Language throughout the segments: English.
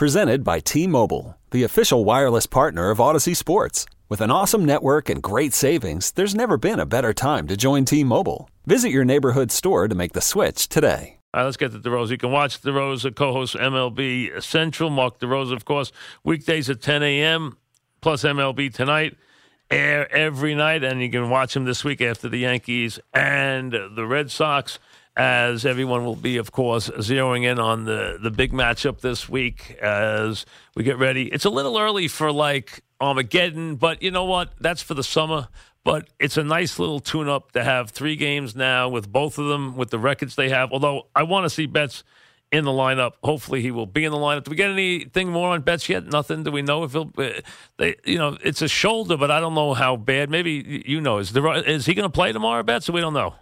Presented by T-Mobile, the official wireless partner of Odyssey Sports. With an awesome network and great savings, there's never been a better time to join T-Mobile. Visit your neighborhood store to make the switch today. All right, let's get to DeRosa. You can watch DeRosa co-host MLB Central. Mark DeRosa, of course, weekdays at 10 a.m. plus MLB tonight. Air every night, and you can watch him this week after the Yankees and the Red Sox. As everyone will be, of course, zeroing in on the the big matchup this week as we get ready. It's a little early for like Armageddon, but you know what? That's for the summer. But it's a nice little tune up to have three games now with both of them with the records they have. Although I want to see Betts in the lineup. Hopefully, he will be in the lineup. Do we get anything more on Betts yet? Nothing. Do we know if he'll? Uh, they, you know, it's a shoulder, but I don't know how bad. Maybe you know. Is there, is he going to play tomorrow, Betts? We don't know.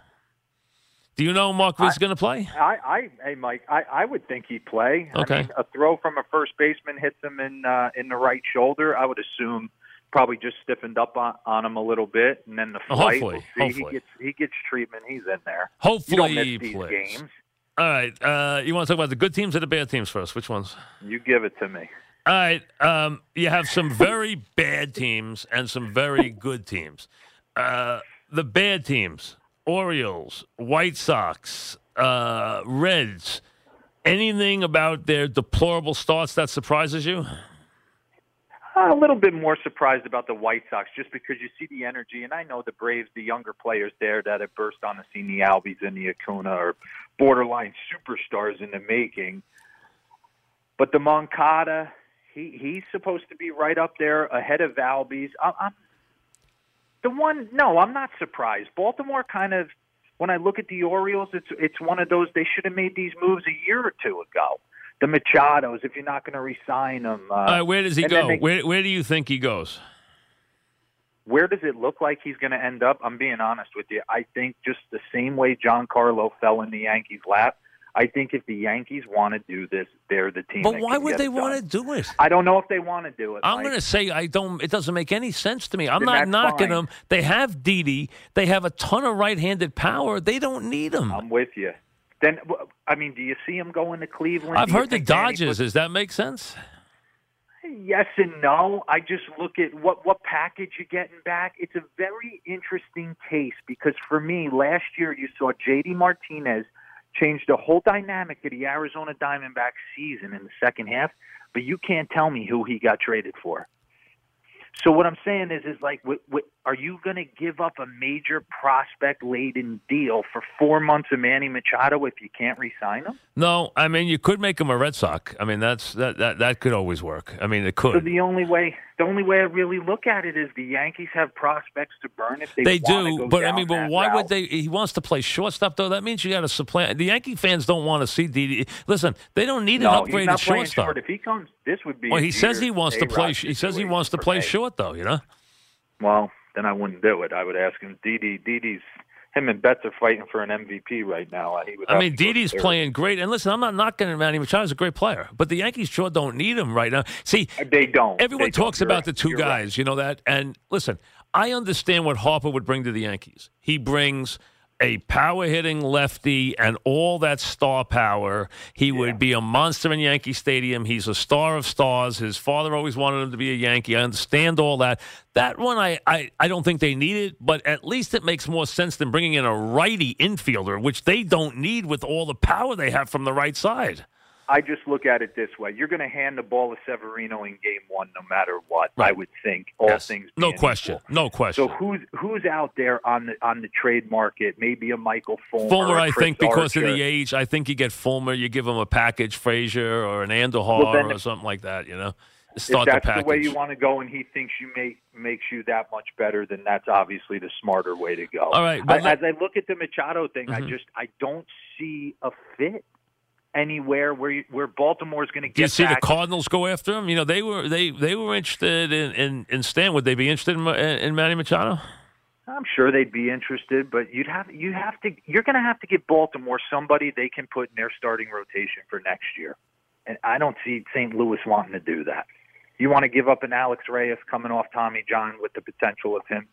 Do you know Mark Reed's going to play? I, I, hey Mike, I, I would think he'd play. Okay. I mean, a throw from a first baseman hits him in uh, in the right shoulder. I would assume probably just stiffened up on, on him a little bit, and then the Oh, flight. hopefully, we'll see. hopefully. he gets he gets treatment. He's in there. Hopefully he plays. games. All right. Uh, you want to talk about the good teams or the bad teams first? Which ones? You give it to me. All right. Um, you have some very bad teams and some very good teams. Uh, the bad teams: Orioles, White Sox, uh, Reds. Anything about their deplorable starts that surprises you? A little bit more surprised about the White Sox just because you see the energy, and I know the Braves, the younger players there that have burst on the scene, the Albies and the Acuna are borderline superstars in the making. But the Moncada, he he's supposed to be right up there ahead of Albies. I'm the one. No, I'm not surprised. Baltimore kind of. When I look at the Orioles, it's it's one of those they should have made these moves a year or two ago. The Machados, if you're not going to re-sign them, uh, right. Where does he go? they- Where Where do you think he goes? where does it look like he's going to end up? I'm being honest with you. I think just the same way Giancarlo fell in the Yankees' lap. I think if the Yankees want to do this, they're the team. But why would they want to do it? I don't know if they want to do it. I'm going to say I don't. It doesn't make any sense to me. I'm not knocking fine. them. They have Didi. They have a ton of right-handed power. They don't need them. I'm with you. Then, I mean, do you see him going to Cleveland? I've heard the Dodgers. Does that make sense? Yes and no. I just look at what what package you're getting back. It's a very interesting case because for me, last year you saw JD Martinez change the whole dynamic of the Arizona Diamondbacks season in the second half, but you can't tell me who he got traded for. So what I'm saying is, is like, wh- wh- are you going to give up a major prospect-laden deal for four months of Manny Machado if you can't re-sign him? No, I mean you could make him a Red Sox. I mean that's that that, that could always work. I mean it So could. the only way, the only way I really look at it is the Yankees have prospects to burn if they They do, but I mean, but why route. would they? He wants to play shortstop, though. That means you got to supplant. The Yankee fans don't want to see Didi. Listen, they don't need No, an he's upgraded not shortstop. short. If he comes, this would be. Well, he says he wants to play. He says he wants to play short, though. You know. Well, then I wouldn't do it. I would ask him. Didi, Didi's him and Betts are fighting for an MVP right now. Uh, He I mean, Didi's playing great. And listen, I'm not knocking him. Manny Machado's a great player, but the Yankees sure don't need him right now. See, They don't. everyone They don't. talks about right. the 2 You're right. guys. You know that. And listen, I understand what Harper would bring to the Yankees. He brings a power hitting lefty and all that star power. He would be a monster in Yankee Stadium. He's a star of stars. His father always wanted him to be a Yankee. I understand all that. That one, I, I, I don't think they need it, but at least it makes more sense than bringing in a righty infielder, which they don't need with all the power they have from the right side. I just look at it this way: you're going to hand the ball to Severino in Game One, no matter what. Right. I would think all Yes. things. No question. equal. No question. So who's who's out there on the on the trade market? Maybe a Michael Fulmer. Fulmer, I think, because of the age, I think you get Fulmer, you give him a package, Frazier or an Andujar Well, then- or something like that. You know, If that's the package. the way you want to go, and he thinks you make makes you that much better, then that's obviously the smarter way to go. All right, I, as I look at the Machado thing, I Mhm. just I don't see a fit anywhere where you, where Baltimore's going to get. Do you see the. Cardinals go after him? You know, they were they they were interested in in, in Stan. Would they be interested in, in Manny Machado? I'm sure they'd be interested, but you'd have you have to you're going to have to get Baltimore somebody they can put in their starting rotation for next year, and I don't see St. Louis wanting to do that. You want to give up an Alex Reyes coming off Tommy John with the potential of him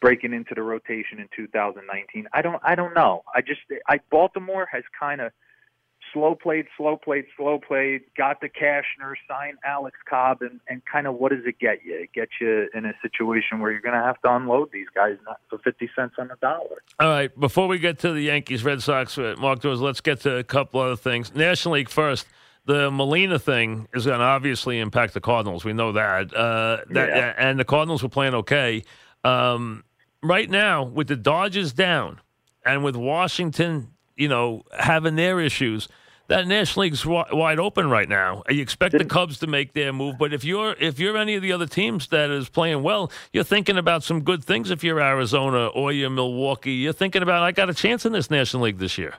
breaking into the rotation in 2019. I don't I don't know. I just I Baltimore has kind of slow played, slow played, slow played, got the Cashner, signed Alex Cobb, and, and kind of what does it get you? It gets you in a situation where you're going to have to unload these guys not for 50 cents on the dollar. All right, before we get to the Yankees Red Sox, uh, Mark Doors, let's get to a couple other things. National League first. The Molina thing is going to obviously impact the Cardinals. We know that. Uh, that Yeah. and the Cardinals were playing okay. Um, right now, with the Dodgers down and with Washington, you know, having their issues, that National League's wide open right now. You expect the Cubs to make their move, but if you're if you're any of the other teams that is playing well, you're thinking about some good things. If you're Arizona or you're Milwaukee, you're thinking about I got a chance in this National League this year.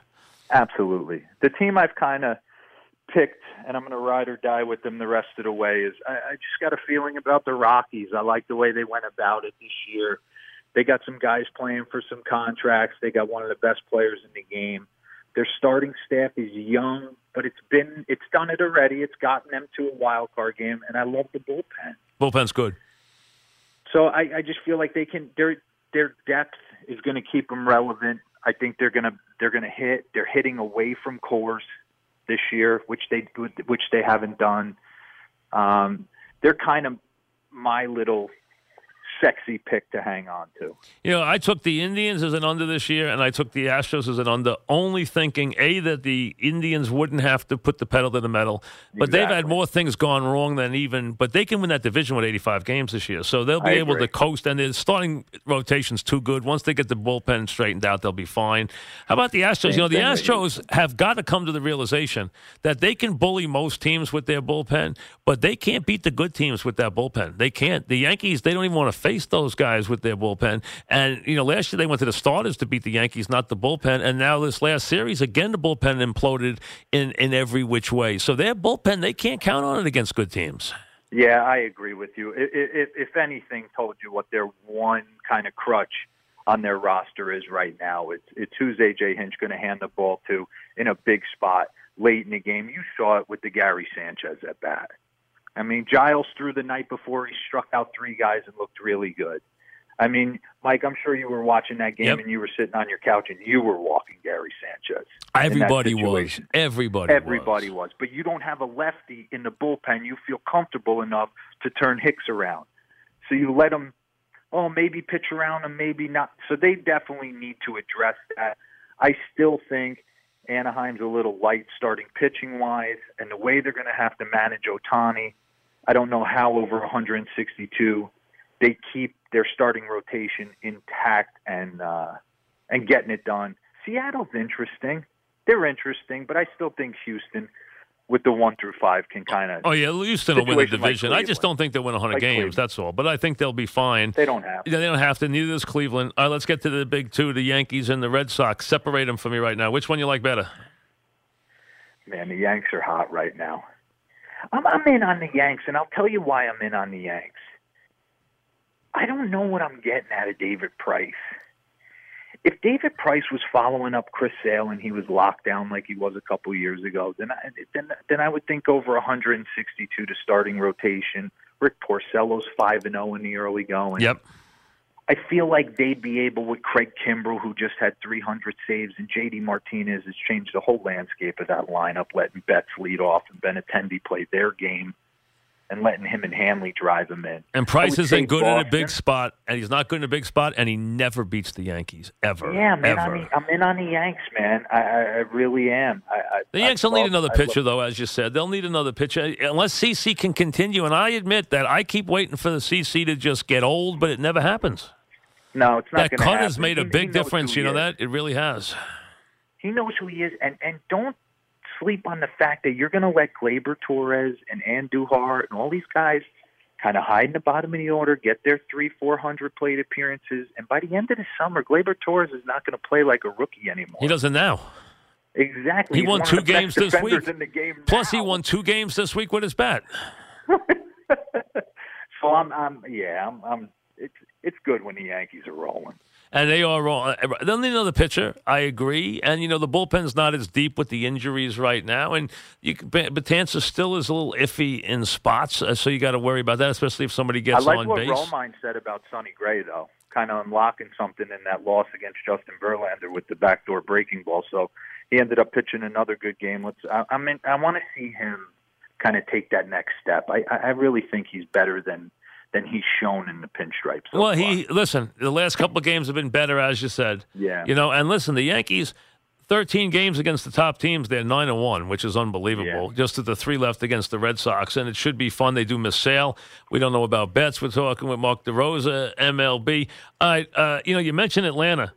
Absolutely. The team I've kind of picked, and I'm going to ride or die with them the rest of the way, is I, I just got a feeling about the Rockies. I like the way they went about it this year. They got some guys playing for some contracts. They got one of the best players in the game. Their starting staff is young, but it's been it's done it already. It's gotten them to a wild card game, and I love the bullpen. Bullpen's good. So I, I just feel like they can their their depth is going to keep them relevant. I think they're going to they're going to hit. They're hitting away from Coors this year, which they which they haven't done. Um, they're kind of my little sexy pick to hang on to. You know, I took the Indians as an under this year, and I took the Astros as an under, only thinking a that the Indians wouldn't have to put the pedal to the metal, but they've had more things gone wrong than even. But they can win that division with 85 games this year, so they'll be I able agree. to coast. And their starting rotation's too good. Once they get the bullpen straightened out, they'll be fine. How about the Astros? you know, the Same Astros have got to come to the realization that they can bully most teams with their bullpen, but they can't beat the good teams with that bullpen. They can't. The Yankees, they don't even want to face those guys with their bullpen. And, you know, last year they went to the starters to beat the Yankees, not the bullpen. And now this last series, again, the bullpen imploded in, in every which way. So their bullpen, they can't count on it against good teams. Yeah, I agree with you. If, if anything, told you what their one kind of crutch on their roster is right now. It's it's who's AJ Hinch going to hand the ball to in a big spot late in the game. You saw it with the Gary Sanchez at bat. I mean, Giles threw the night before he struck out three guys and looked really good. I mean, Mike, I'm sure you were watching that game Yep. and you were sitting on your couch and you were walking Gary Sanchez. Everybody was. Everybody Everybody was. was. But you don't have a lefty in the bullpen you feel comfortable enough to turn Hicks around. So you let him, oh, maybe pitch around him, maybe not. So they definitely need to address that. I still think Anaheim's a little light starting pitching wise, and the way they're going to have to manage Ohtani, I don't know how over 162 they keep their starting rotation intact and uh, and getting it done. Seattle's interesting. They're interesting, but I still think Houston, with the one through five, can kind of. Oh, yeah, Houston will win the Situation like division. I just don't think they'll win 100 Like games, Cleveland. that's all. But I think they'll be fine. They don't have. Yeah, they don't have to. Neither does Cleveland. All right, let's get to the big two, the Yankees and the Red Sox. Separate them for me right now. Which one you like better? Man, the Yanks are hot right now. I'm, I'm in on the Yanks, and I'll tell you why I'm in on the Yanks. I don't know what I'm getting out of David Price. If David Price was following up Chris Sale and he was locked down like he was a couple years ago, then I, then then I would think over 162 to starting rotation. Rick Porcello's five and zero in the early going. Yep. I feel like they'd be able with Craig Kimbrel, who just had 300 saves, and JD Martinez has changed the whole landscape of that lineup, letting Betts lead off and Ben Benintendi play their game. and letting him and Hanley drive him in. And Price isn't good in a big spot, and he's not good in a big spot, and he never beats the Yankees ever. Yeah, man, ever. I mean, I'm in on the Yanks, man. I, I, really am. I, I, The Yanks will need another pitcher, love- though, as you said. They'll need another pitcher unless CC can continue. And I admit that I keep waiting for the CC to just get old, but it never happens. No, it's not That cut has made a He- he big knows difference. You know that it really has. He knows who he is, and and don't sleep on the fact that you're going to let Gleyber Torres and Andujar and all these guys kind of hide in the bottom of the order, get their three, four hundred plate appearances, and by the end of the summer, Gleyber Torres is not going to play like a rookie anymore. He doesn't now. exactly. He He's won two games this week. Game Plus, he won two games this week with his bat. So I'm, I'm, yeah, I'm, I'm. It's it's good when the Yankees are rolling. And they are wrong. They'll need another pitcher. I agree. And you know the bullpen's not as deep with the injuries right now, and you Betances still is a little iffy in spots, uh, so you got to worry about that, especially if somebody gets I gets like on what base. Romine said about Sonny Gray, though, kind of unlocking something in that loss against Justin Verlander with the backdoor breaking ball. So he ended up pitching another good game. Let's. I, I mean, I want to see him kind of take that next step. I, I I really think he's better than than he's shown in the pinstripes. So well, far. he listen. The last couple of games have been better, as you said. Yeah. You know, and listen, the Yankees. 13 games against the top teams, they're 9 and 1, which is unbelievable. Yeah. Just at the three left against the Red Sox, and it should be fun. They do miss Sale. We don't know about Betts. We're talking with Mark DeRosa, MLB. All right, uh, you know, you mentioned Atlanta.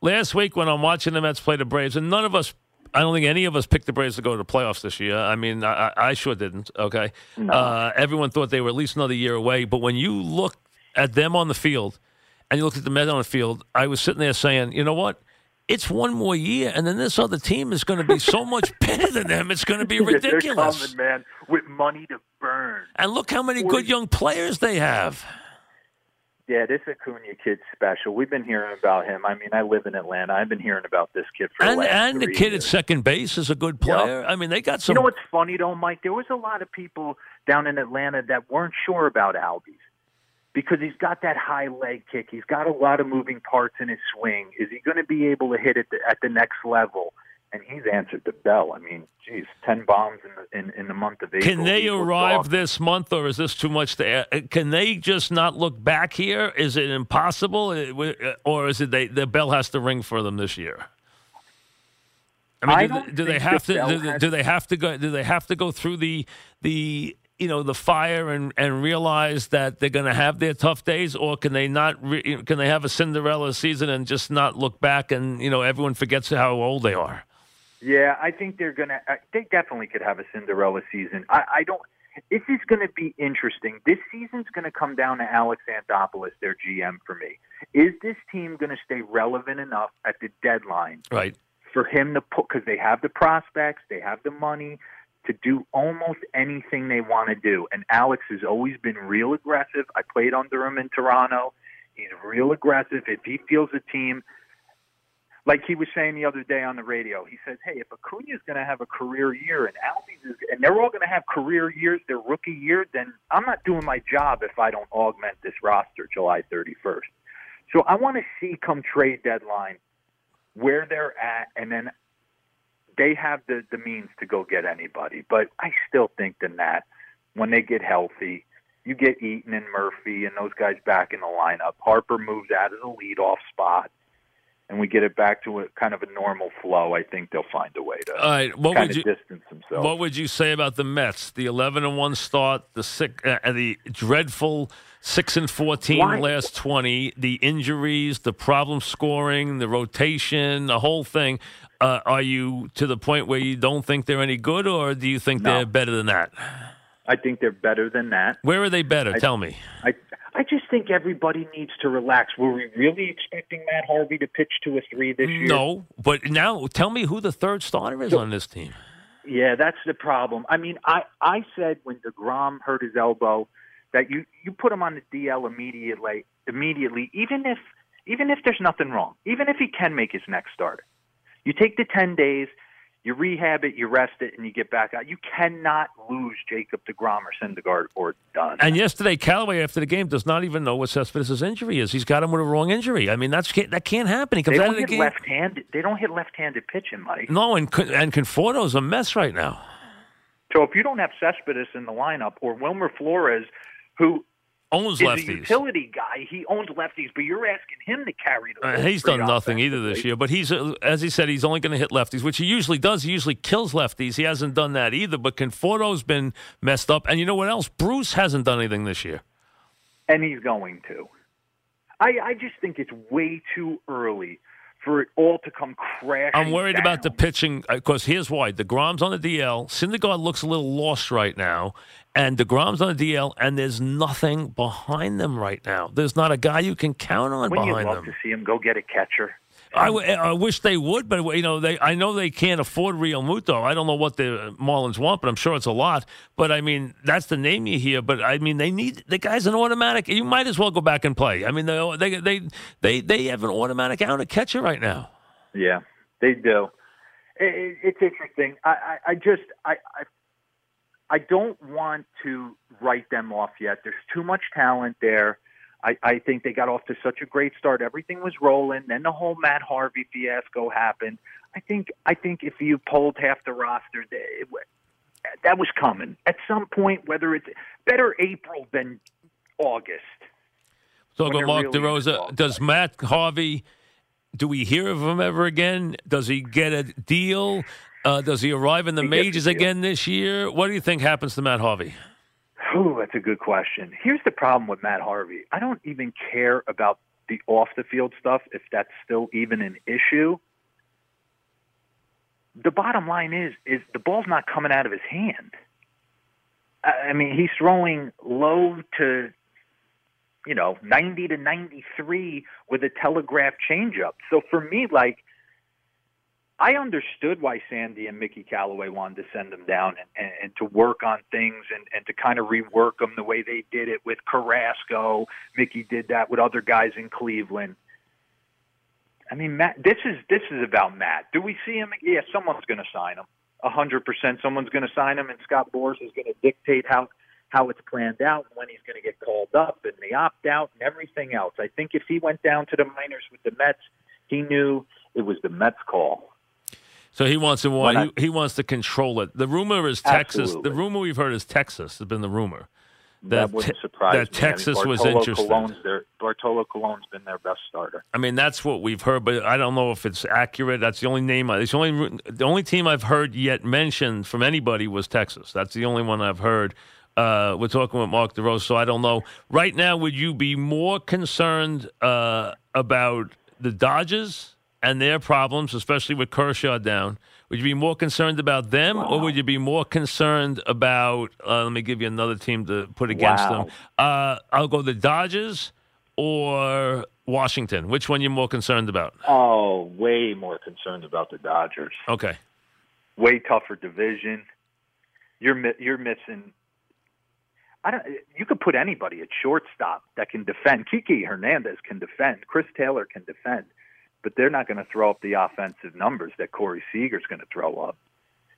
Last week when I'm watching the Mets play the Braves, and none of us, I don't think any of us picked the Braves to go to the playoffs this year. I mean, I, I sure didn't. Okay, uh, everyone thought they were at least another year away. But when you look at them on the field, and you look at the Mets on the field, I was sitting there saying, you know what? It's one more year, and then this other team is going to be so much better than them. It's going to be They're ridiculous. coming, man, with money to burn. And look how many good young players they have. Yeah, this Acuna kid's special. We've been hearing about him. I mean, I live in Atlanta. I've been hearing about this kid for the And last and the kid at second base is a good player. I mean, they got some. You know what's funny though, Mike? There was a lot of people down in Atlanta that weren't sure about Albies because he's got that high leg kick. He's got a lot of moving parts in his swing. Is he going to be able to hit it at the next level? And he's answered the bell. I mean, geez, ten bombs in the in, in the month of April. Can they arrive talk. this month, or is this too much to add? Can they just not look back here? Is it impossible, Uh, uh, or is it they, the bell has to ring for them this year? I mean, I do, do they have the to? Do, has- do they have to go? Do they have to go through the the you know the fire and, and realize that they're going to have their tough days, or can they not? Re, can they have a Cinderella season and just not look back and you know everyone forgets how old they are? Yeah, I think they're gonna. They definitely could have a Cinderella season. I, I don't. This is going to be interesting. This season's going to come down to Alex Anthopoulos, their GM, for me. Is this team going to stay relevant enough at the deadline Right. for him to put? Because they have the prospects, they have the money to do almost anything they want to do. And Alex has always been real aggressive. I played under him in Toronto. He's real aggressive. If he feels a team like he was saying the other day on the radio, he says, "Hey, if Acuna is going to have a career year and Albies is, and they're all going to have career years, their rookie year, then I'm not doing my job if I don't augment this roster July 31st." So I want to see come trade deadline where they're at, and then they have the the means to go get anybody. But I still think the Nats, when they get healthy, you get Eaton and Murphy and those guys back in the lineup. Harper moves out of the leadoff spot and we get it back to a kind of a normal flow, I think they'll find a way to All right. What kind would of you? distance themselves. What would you say about the Mets? The eleven and one start, the sick, uh, the dreadful six and fourteen Why- last twenty, the injuries, the problem scoring, the rotation, the whole thing. Uh, are you to the point where you don't think they're any good, or do you think No. they're better than that? I think they're better than that. Where are they better? Tell me. I I just think everybody needs to relax. Were we really expecting Matt Harvey to pitch to a three this year? No, but now tell me who the third starter is on this team. Yeah, that's the problem. I mean, I I said when Degrom hurt his elbow that you you put him on the DL immediately. Immediately, even if even if there's nothing wrong, even if he can make his next start, you take the ten days, you rehab it, you rest it, and you get back out. You cannot lose Jacob Degrom or Syndergaard or Dunn. And yesterday, Callaway after the game does not even know what Cespedes' injury is. He's got him with a wrong injury. I mean, that's that can't happen. He comes they don't of the hit game. left-handed. They don't hit left-handed pitching, Mike. No, and and Conforto's a mess right now. So if you don't have Cespedes in the lineup or Wilmer Flores, who owns lefties. a utility guy, he owns lefties, but you're asking him to carry the. Uh, he's done nothing either this year, but he's uh, as he said, he's only going to hit lefties, which he usually does. He usually kills lefties. He hasn't done that either. But Conforto's been messed up, and you know what else? Bruce hasn't done anything this year. and he's going to. I, I just think it's way too early for it all to come crashing. I'm worried about the pitching uh, because here's why: Degrom's on the DL. Syndergaard looks a little lost right now, and Degrom's on the DL, and there's nothing behind them right now. There's not a guy you can count on Wouldn't you behind love them. to see him go get a catcher? I, w- I wish they would, but you know, they I know they can't afford Realmuto. I don't know what the Marlins want, but I'm sure it's a lot. But I mean, that's the name you hear. But I mean, they need the guy's an automatic. You might as well go back and play. I mean, they they they they, they have an automatic out at catcher right now. Yeah, they do. It, it, it's interesting. I, I, I just I, I I don't want to write them off yet. There's too much talent there. I, I think they got off to such a great start. Everything was rolling. Then the whole Matt Harvey fiasco happened. I think I think if you polled half the roster, it, that was coming at some point. Whether it's better April than August. Talk When Mark really DeRosa. Does Matt Harvey? Do we hear of him ever again? Does he get a deal? Uh, does he arrive in the He majors again this year? What do you think happens to Matt Harvey? Ooh, that's a good question. Here's the problem with Matt Harvey. I don't even care about the off the field stuff if that's still even an issue. The bottom line is is the ball's not coming out of his hand. I mean, he's throwing low to you know, 90 to 93 with a telegraph changeup. So for me like I understood why Sandy and Mickey Callaway wanted to send him down and, and, and to work on things and, and to kind of rework them the way they did it with Carrasco. Mickey did that with other guys in Cleveland. I mean, Matt, this is this is about Matt. Do we see him? Yeah, someone's going to sign him. A hundred percent, someone's going to sign him, and Scott Boras is going to dictate how how it's planned out and when he's going to get called up and the opt out and everything else. I think if he went down to the minors with the Mets, he knew it was the Mets' call. So he wants to I- he, he wants to control it. The rumor is Texas. Absolutely. The rumor we've heard is Texas has been the rumor. That, That wouldn't surprise that me. Texas I mean, was interested. Colon's their, Bartolo Colon's been their best starter. I mean, that's what we've heard, but I don't know if it's accurate. That's the only name. I- It's the only the only team I've heard yet mentioned from anybody was Texas. That's the only one I've heard. Uh, we're talking with Mark DeRosa, so I don't know. Right now, would you be more concerned uh, about the Dodgers and their problems, especially with Kershaw down? Would you be more concerned about them, or would you be more concerned about? Uh, let me give you another team to put against Wow. them. Uh, I'll go the Dodgers or Washington. Which one you more concerned about? Oh, way more concerned about the Dodgers. Okay. Way tougher division. You're mi- you're missing. I don't. You could put anybody at shortstop that can defend. Kiki Hernandez can defend. Chris Taylor can defend, but they're not going to throw up the offensive numbers that Corey Seager's going to throw up.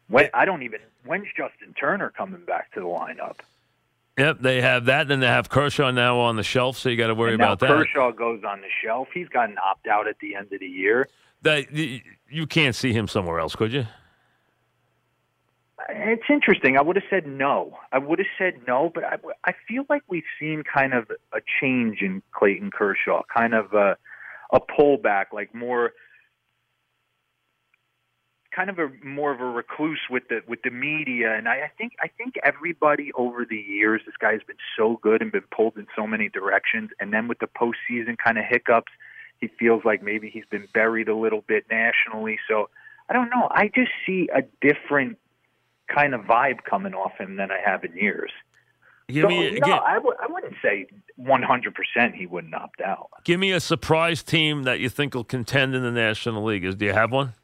When I don't even. When's Justin Turner coming back to the lineup? Yep, they have that. Then they have Kershaw now on the shelf, so you got to worry about that. Kershaw goes on the shelf. He's got an opt out at the end of the year. That you can't see him somewhere else, could you? It's interesting. I would have said no. I would have said no, but I, I feel like we've seen kind of a change in Clayton Kershaw, kind of a, a pullback, like more, kind of a more of a recluse with the with the media. And I, I think I think everybody over the years, this guy's been so good and been pulled in so many directions, and then with the postseason kind of hiccups, he feels like maybe he's been buried a little bit nationally. So I don't know. I just see a different kind of vibe coming off him than I have in years. Give so, me no, gi- I w- I wouldn't say 100% he wouldn't opt out. give me a surprise team that you think will contend in the National League. Is do you have one?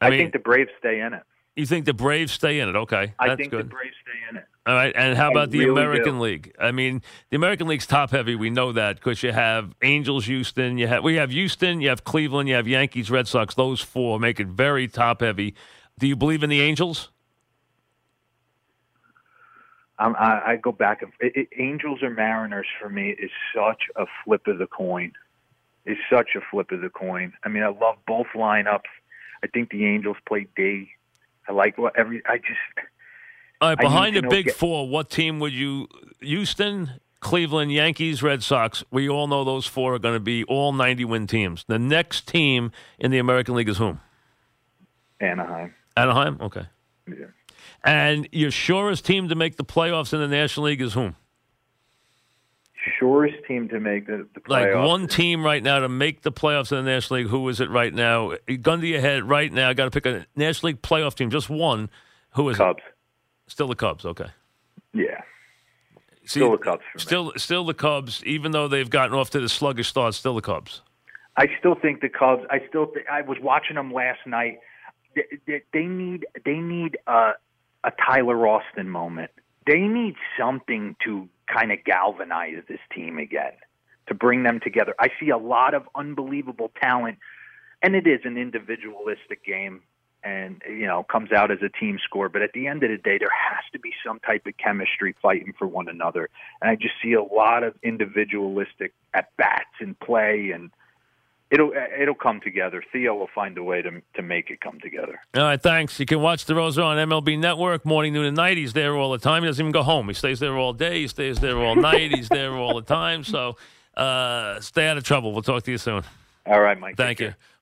I, mean, think the Braves stay in it. you think the Braves stay in it. Okay, I think good. the Braves stay in it. All right, and how I about the really American do. League? I mean, the American League's top heavy. We know that because you have Angels, Houston. You have we have Houston. You have Cleveland. You have Yankees, Red Sox. Those four make it very top heavy. Do you believe in the Angels? I'm, I, I go back and it, it, Angels or Mariners for me is such a flip of the coin. Is such a flip of the coin. I mean, I love both lineups. I think the Angels play D. I like what every. I just All right, behind the big get- four, what team would you? Houston, Cleveland, Yankees, Red Sox. We all know those four are going to be all 90 win teams. The next team in the American League is whom? Anaheim. Anaheim? Okay. Yeah. And your surest team to make the playoffs in the National League is whom? Surest team to make the, the Like playoffs. one team right now to make the playoffs in the National League. Who is it right now? Gun to your head right now. Got to pick a National League playoff team, just one. Who is it? Cubs. it? Still the Cubs. Okay. Yeah. See, Still the Cubs. Still, still the Cubs. Even though they've gotten off to the sluggish start, still the Cubs. I still think the Cubs. I still. Th- I was watching them last night. They, they, they need. They need a, a Tyler Austin moment. They need something to kind of galvanize this team again, to bring them together. I see a lot of unbelievable talent, and it is an individualistic game, and you know comes out as a team score. But at the end of the day, there has to be some type of chemistry fighting for one another, and I just see a lot of individualistic at bats and play and it'll it'll come together. Theo will find a way to to make it come together. All right, thanks. You can watch DeRosa on MLB Network morning, noon, and night. He's there all the time. He doesn't even go home. He stays there all day. He stays there all night. He's there all the time. So uh, stay out of trouble. We'll talk to you soon. All right, Mike. Thank you. care.